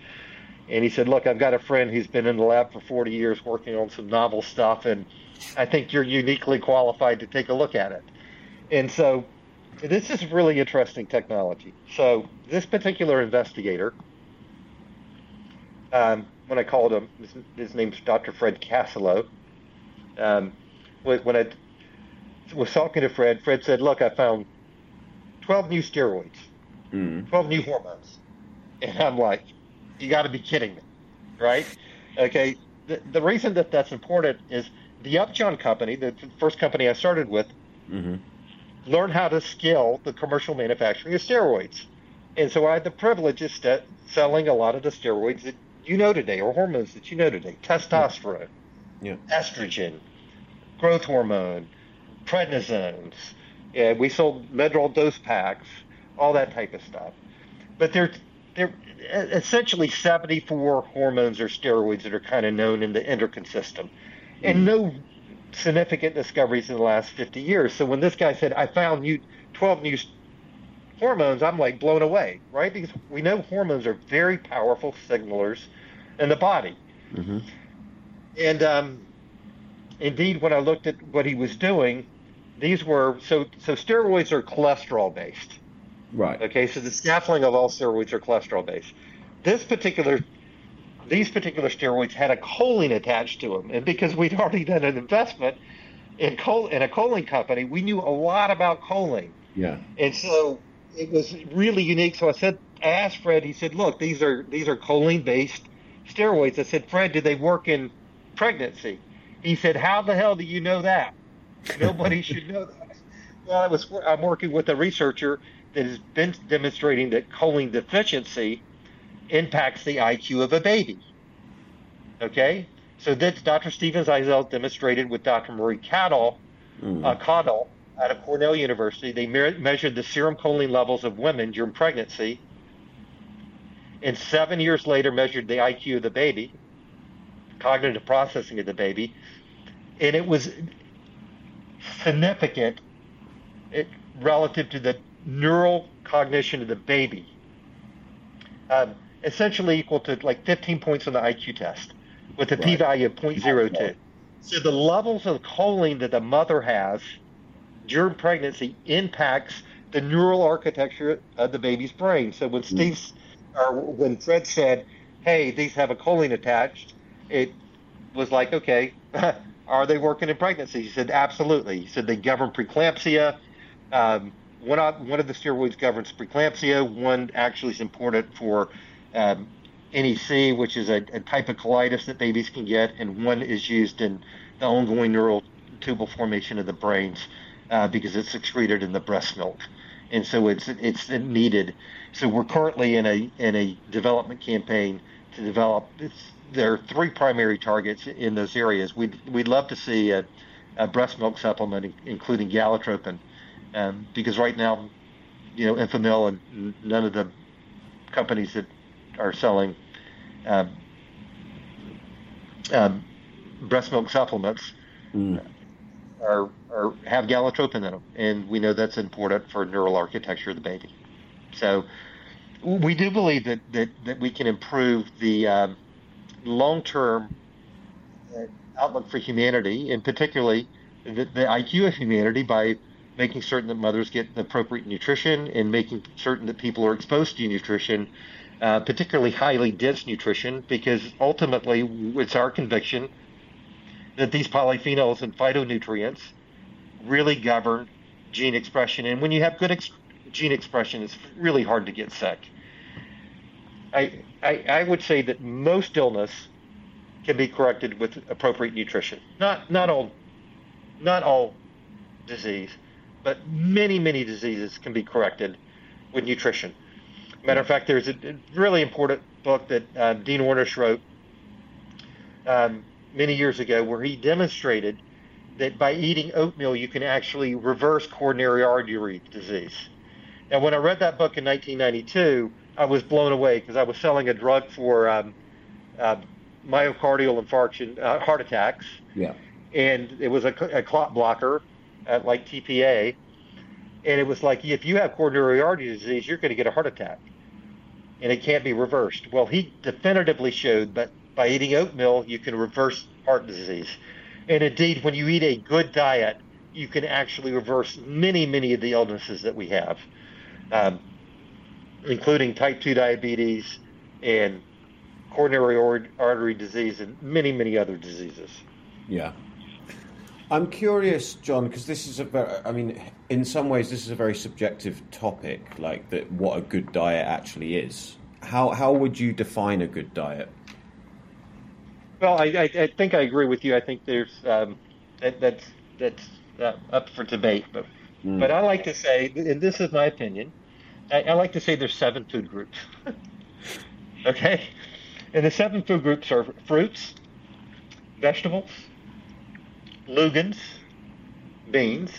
and he said, "Look, I've got a friend who's been in the lab for 40 years working on some novel stuff, and I think you're uniquely qualified to take a look at it." And so, this is really interesting technology. So, this particular investigator, um, when I called him, his, his name's Dr. Fred Casilo. Um, when I was talking to Fred, Fred said, "Look, I found 12 new steroids." mm. 12 new hormones. And I'm like, you got to be kidding me, right? Okay. The, the reason that that's important is the Upjohn company, the first company I started with, mm-hmm. learned how to scale the commercial manufacturing of steroids. And so I had the privilege of st- selling a lot of the steroids that you know today, or hormones that you know today testosterone, yeah. estrogen, growth hormone, prednisones. Yeah, we sold Medrol dose packs, all that type of stuff. But there's there essentially 74 hormones or steroids that are kind of known in the endocrine system, and mm-hmm. no significant discoveries in the last 50 years. So when this guy said, "I found new 12 new hormones," I'm like blown away, right? Because we know hormones are very powerful signalers in the body, mm-hmm. and um, indeed, when I looked at what he was doing, these were so so steroids are cholesterol based.
Right.
Okay, so the scaffolding of all steroids are cholesterol based. This particular these particular steroids had a choline attached to them, and because we'd already done an investment in chol- in a choline company, we knew a lot about choline.
Yeah.
And so it was really unique. So I said, I asked Fred. He said, "Look, these are these are choline based steroids." I said, "Fred, do they work in pregnancy?" He said, "How the hell do you know that? Nobody should know that." Well, I was I'm working with a researcher that has been demonstrating that choline deficiency impacts the IQ of a baby. Okay, so that's Dr. Steven Zeisel demonstrated with Dr. Marie Caudill, mm. uh, out of Cornell University. They me- measured the serum choline levels of women during pregnancy, and seven years later measured the IQ of the baby, cognitive processing of the baby, and it was significant it, relative to the neural cognition of the baby, um, essentially equal to like 15 points on the IQ test with a right. p-value of 0.02. So the levels of choline that the mother has during pregnancy impacts the neural architecture of the baby's brain. So when mm. Steve's or when Fred said, "Hey, these have a choline attached," it was like, "Okay, are they working in pregnancy?" He said, "Absolutely." He said they govern preeclampsia. Um, one of, one of the steroids governs preeclampsia. One actually is important for um, NEC, which is a, a, type of colitis that babies can get, and one is used in the ongoing neural tubal formation of the brains uh, because it's excreted in the breast milk, and so it's it's needed. So we're currently in a in a development campaign to develop. there are three primary targets in those areas. We'd we'd love to see a, a breast milk supplement, including galotropin um, because right now, you know, Enfamil and none of the companies that are selling um, um, breast milk supplements mm. Are, are have galotropin in them, and we know that's important for neural architecture of the baby. So we do believe that that, that we can improve the um, long-term uh, outlook for humanity, and particularly the, the IQ of humanity by making certain that mothers get the appropriate nutrition and making certain that people are exposed to nutrition, uh, particularly highly dense nutrition, because ultimately it's our conviction that these polyphenols and phytonutrients really govern gene expression. And when you have good ex- gene expression, it's really hard to get sick. I, I, I would say that most illness can be corrected with appropriate nutrition. Not not all not all disease, but many, many diseases can be corrected with nutrition. Matter of fact, there's a really important book that uh, Dean Ornish wrote um, many years ago where he demonstrated that by eating oatmeal, you can actually reverse coronary artery disease. Now, when I read that book in 1992, I was blown away because I was selling a drug for um, uh, myocardial infarction, uh, heart attacks.
Yeah.
And it was a, a clot blocker at like TPA, and it was like if you have coronary artery disease, you're going to get a heart attack, and it can't be reversed. Well, he definitively showed that by eating oatmeal, you can reverse heart disease, and indeed, when you eat a good diet, you can actually reverse many, many of the illnesses that we have, um, including type two diabetes and coronary artery disease and many, many other diseases.
Yeah. I'm curious, John, because this is a very, I mean, in some ways, this is a very subjective topic, like that, what a good diet actually is. How, how would you define a good diet?
Well, I, I, I think I agree with you. I think there's um, that, that's that's uh, up for debate, but mm. but I like to say, and this is my opinion, I, I like to say there's seven food groups. okay, and the seven food groups are fruits, vegetables, Lugans, beans,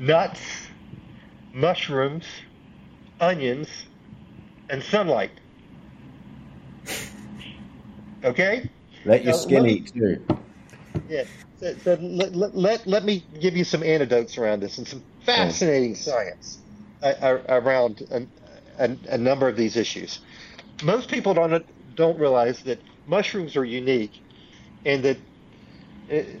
nuts, mushrooms, onions, and sunlight. Okay?
Let your skin eat too.
Yeah. So, so let, let, let, let, me give you some anecdotes around this and some fascinating science uh, around a, a, a, number of these issues. Most people don't don't realize that mushrooms are unique and that it,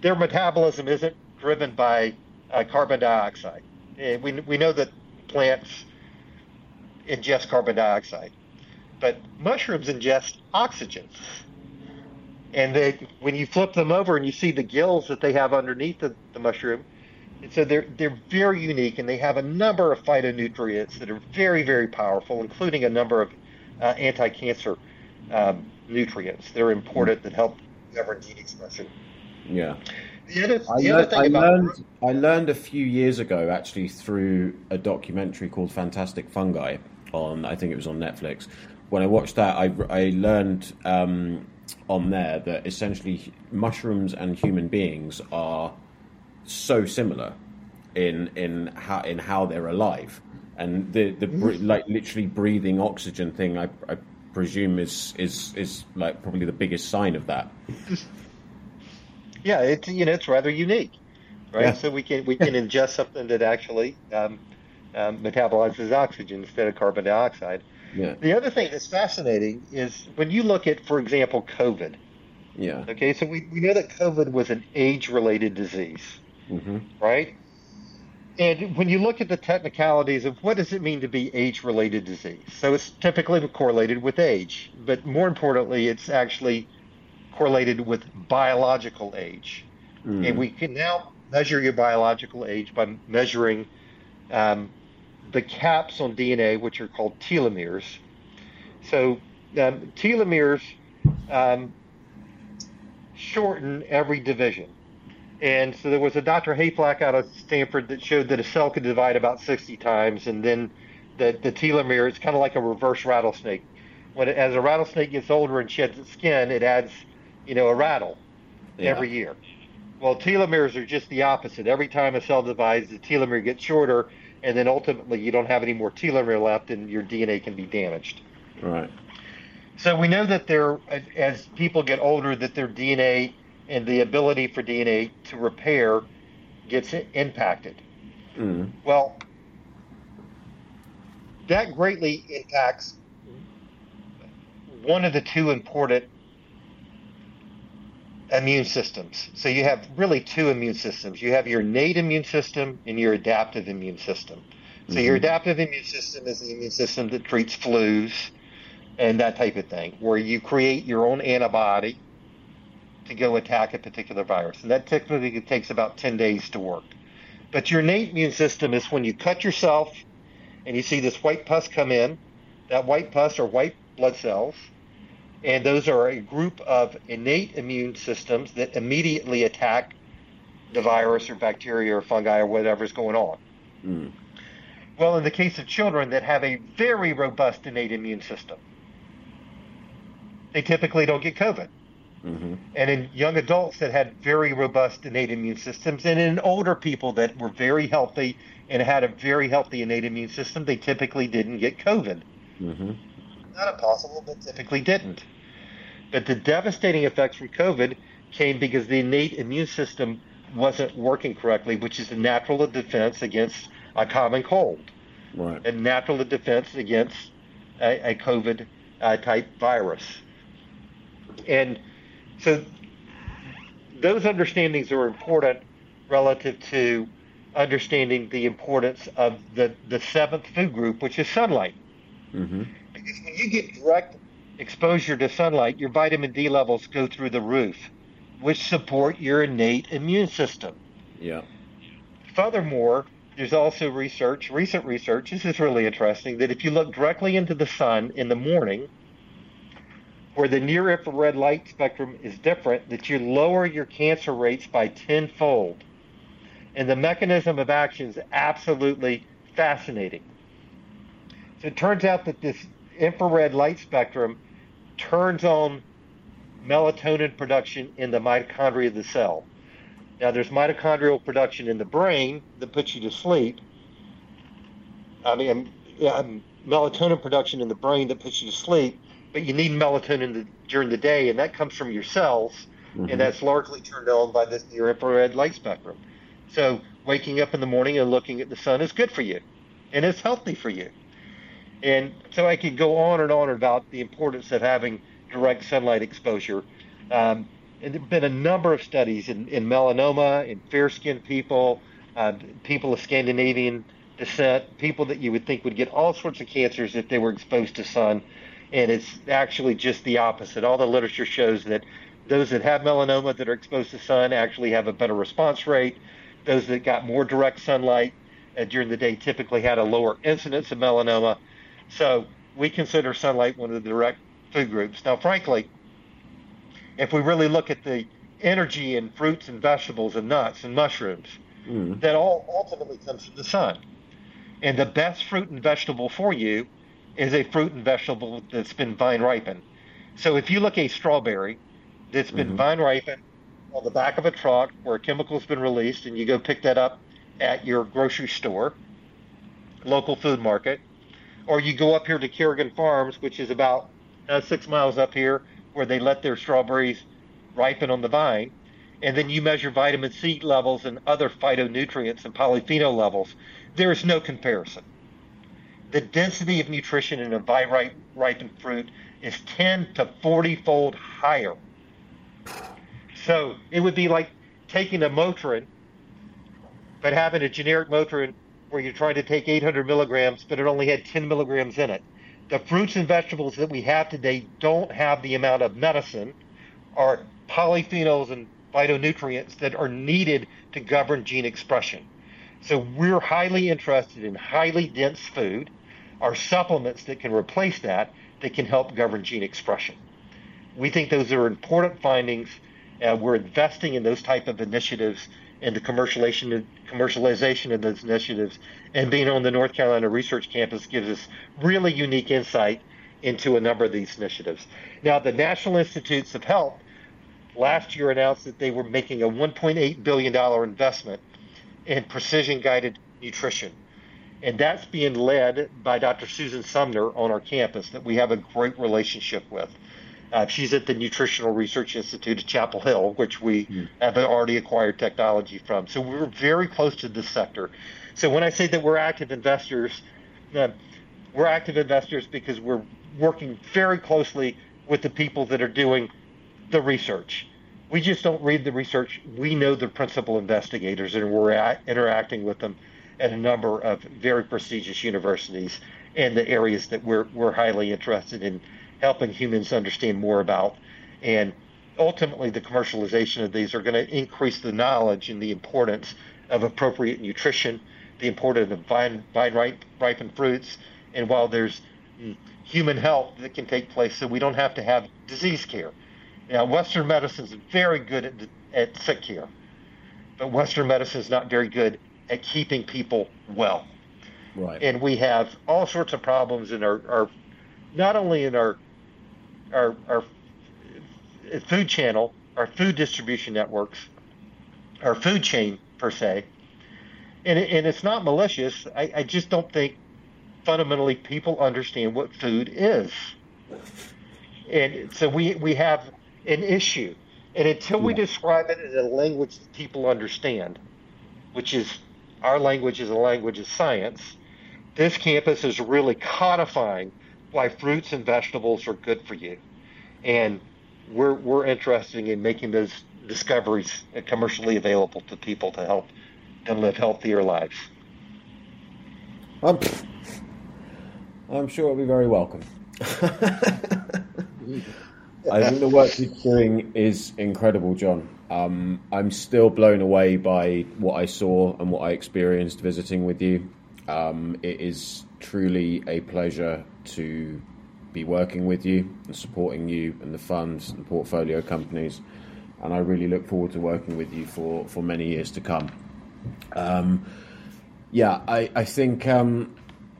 their metabolism isn't driven by uh, carbon dioxide. And we, we know that plants ingest carbon dioxide, but mushrooms ingest oxygen. And they, when you flip them over and you see the gills that they have underneath the, the mushroom, and so they're they're very unique, and they have a number of phytonutrients that are very very powerful, including a number of uh, anti-cancer um, nutrients that are important that help govern gene expression.
Yeah. The other, the I, learned, I, learned, I learned a few years ago actually through a documentary called Fantastic Fungi on I think it was on Netflix. When I watched that, I, I learned um, on there that essentially mushrooms and human beings are so similar in in how in how they're alive, and the the mm-hmm. like literally breathing oxygen thing. I, I presume is is is like probably the biggest sign of that.
Yeah, it's you know it's rather unique, right? Yeah. So we can we can ingest something that actually um, um, metabolizes oxygen instead of carbon dioxide. Yeah. The other thing that's fascinating is when you look at, for example, COVID.
Yeah.
Okay, so we, we know that COVID was an age-related disease, mm-hmm. right? And when you look at the technicalities of what does it mean to be age-related disease, so it's typically correlated with age, but more importantly, it's actually correlated with biological age. Mm. And we can now measure your biological age by measuring um, the caps on DNA, which are called telomeres. So um, telomeres um, shorten every division. And so there was a Dr. Hayflick out of Stanford that showed that a cell could divide about 60 times, and then the, the telomere is kind of like a reverse rattlesnake. When it, as a rattlesnake gets older and sheds its skin, it adds, you know, a rattle yeah. every year. Well, telomeres are just the opposite. Every time a cell divides, the telomere gets shorter, and then ultimately you don't have any more telomere left, and your DNA can be damaged.
Right.
So we know that there, as people get older, that their DNA and the ability for DNA to repair gets impacted. Mm. Well, that greatly impacts one of the two important immune systems. So you have really two immune systems. You have your innate immune system and your adaptive immune system. So mm-hmm. your adaptive immune system is the immune system that treats flus and that type of thing, where you create your own antibody to go attack a particular virus. And that typically takes about 10 days to work. But your innate immune system is when you cut yourself and you see this white pus come in, that white pus are white blood cells and those are a group of innate immune systems that immediately attack the virus or bacteria or fungi or whatever's going on. Mm. Well, in the case of children that have a very robust innate immune system, they typically don't get COVID. Mm-hmm. And in young adults that had very robust innate immune systems, and in older people that were very healthy and had a very healthy innate immune system, they typically didn't get COVID. Mm-hmm. Not impossible, but typically didn't. But the devastating effects from COVID came because the innate immune system wasn't working correctly, which is a natural defense against a common cold, right. a natural defense against a, a COVID uh, type virus. And so those understandings are important relative to understanding the importance of the, the seventh food group, which is sunlight. Mm-hmm. Because when you get direct exposure to sunlight, your vitamin D levels go through the roof which support your innate immune system.
Yeah.
Furthermore, there's also research, recent research, this is really interesting, that if you look directly into the sun in the morning, where the near infrared light spectrum is different, that you lower your cancer rates by tenfold. And the mechanism of action is absolutely fascinating. So it turns out that this infrared light spectrum turns on melatonin production in the mitochondria of the cell. Now, there's mitochondrial production in the brain that puts you to sleep. I mean, um, melatonin production in the brain that puts you to sleep, but you need melatonin the, during the day, and that comes from your cells, mm-hmm. and that's largely turned on by this near infrared light spectrum. So, waking up in the morning and looking at the sun is good for you, and it's healthy for you. And so, I could go on and on about the importance of having direct sunlight exposure. Um, and there have been a number of studies in, in melanoma, in fair skinned people, uh, people of Scandinavian descent, people that you would think would get all sorts of cancers if they were exposed to sun. And it's actually just the opposite. All the literature shows that those that have melanoma that are exposed to sun actually have a better response rate. Those that got more direct sunlight uh, during the day typically had a lower incidence of melanoma. So we consider sunlight one of the direct food groups. Now, frankly, if we really look at the energy in fruits and vegetables and nuts and mushrooms, mm. that all ultimately comes from the sun. And the best fruit and vegetable for you is a fruit and vegetable that's been vine ripened. So if you look at a strawberry that's been mm-hmm. vine ripened on the back of a truck where a chemical's been released, and you go pick that up at your grocery store, local food market, or you go up here to Carrigan Farms, which is about uh, six miles up here, where they let their strawberries ripen on the vine, and then you measure vitamin C levels and other phytonutrients and polyphenol levels, there is no comparison. The density of nutrition in a vine ripened fruit is 10 to 40 fold higher. So it would be like taking a Motrin, but having a generic Motrin where you're trying to take 800 milligrams, but it only had 10 milligrams in it the fruits and vegetables that we have today don't have the amount of medicine or polyphenols and phytonutrients that are needed to govern gene expression. So we're highly interested in highly dense food, or supplements that can replace that that can help govern gene expression. We think those are important findings. Uh, we're investing in those type of initiatives and the commercialization commercialization of those initiatives and being on the North Carolina Research Campus gives us really unique insight into a number of these initiatives. Now, the National Institutes of Health last year announced that they were making a $1.8 billion investment in precision guided nutrition. And that's being led by Dr. Susan Sumner on our campus that we have a great relationship with. Uh, she's at the Nutritional Research Institute at Chapel Hill, which we mm. have already acquired technology from. So we're very close to this sector. So when I say that we're active investors, uh, we're active investors because we're working very closely with the people that are doing the research. We just don't read the research. We know the principal investigators, and we're at, interacting with them at a number of very prestigious universities in the areas that we're, we're highly interested in helping humans understand more about. And ultimately, the commercialization of these are going to increase the knowledge and the importance of appropriate nutrition, the importance of vine, vine ripe, ripened fruits, and while there's mm, human health that can take place so we don't have to have disease care. Now, Western medicine is very good at, at sick care, but Western medicine is not very good at keeping people well.
Right.
And we have all sorts of problems in our, our not only in our our, our food channel, our food distribution networks, our food chain per se, and, it, and it's not malicious. I, I just don't think fundamentally people understand what food is, and so we we have an issue, and until we describe it in a language that people understand, which is our language is a language of science, this campus is really codifying why fruits and vegetables are good for you. And we're, we're interested in making those discoveries commercially available to people to help them live healthier lives.
I'm, I'm sure it'll be very welcome. I think the work you're doing is incredible, John. Um, I'm still blown away by what I saw and what I experienced visiting with you. Um, it is truly a pleasure to be working with you and supporting you and the funds and portfolio companies. And I really look forward to working with you for, for many years to come. Um, yeah, I, I think um,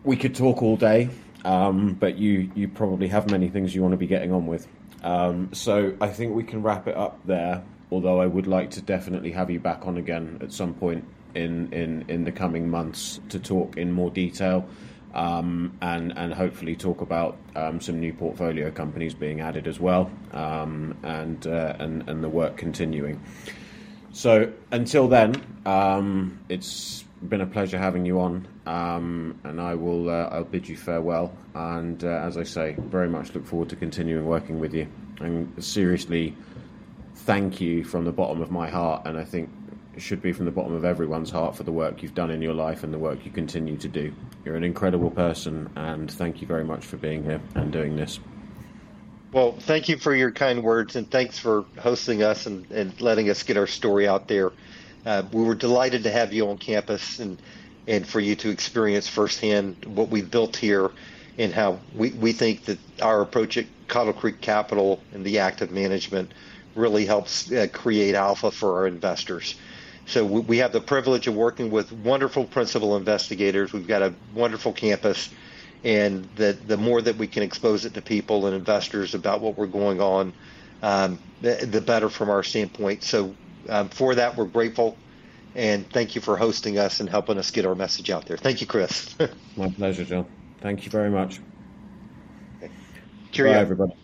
we could talk all day, um, but you, you probably have many things you want to be getting on with. Um, so I think we can wrap it up there, although I would like to definitely have you back on again at some point in, in, in the coming months to talk in more detail um, and and hopefully talk about um, some new portfolio companies being added as well, um, and uh, and and the work continuing. So until then, um, it's been a pleasure having you on, um, and I will uh, I'll bid you farewell. And uh, as I say, very much look forward to continuing working with you. And seriously, thank you from the bottom of my heart. And I think should be from the bottom of everyone's heart for the work you've done in your life and the work you continue to do. You're an incredible person, and thank you very much for being here and doing this.
Well, thank you for your kind words, and thanks for hosting us and, and letting us get our story out there. Uh, we were delighted to have you on campus and and for you to experience firsthand what we've built here and how we, we think that our approach at Coddle Creek Capital and the active management really helps uh, create alpha for our investors. So we have the privilege of working with wonderful principal investigators. We've got a wonderful campus, and the the more that we can expose it to people and investors about what we're going on, um, the, the, better from our standpoint. So um, for that, we're grateful, and thank you for hosting us and helping us get our message out there. Thank you, Chris.
My pleasure, John. Thank you very much.
Okay. Cheerio.
Bye, everybody.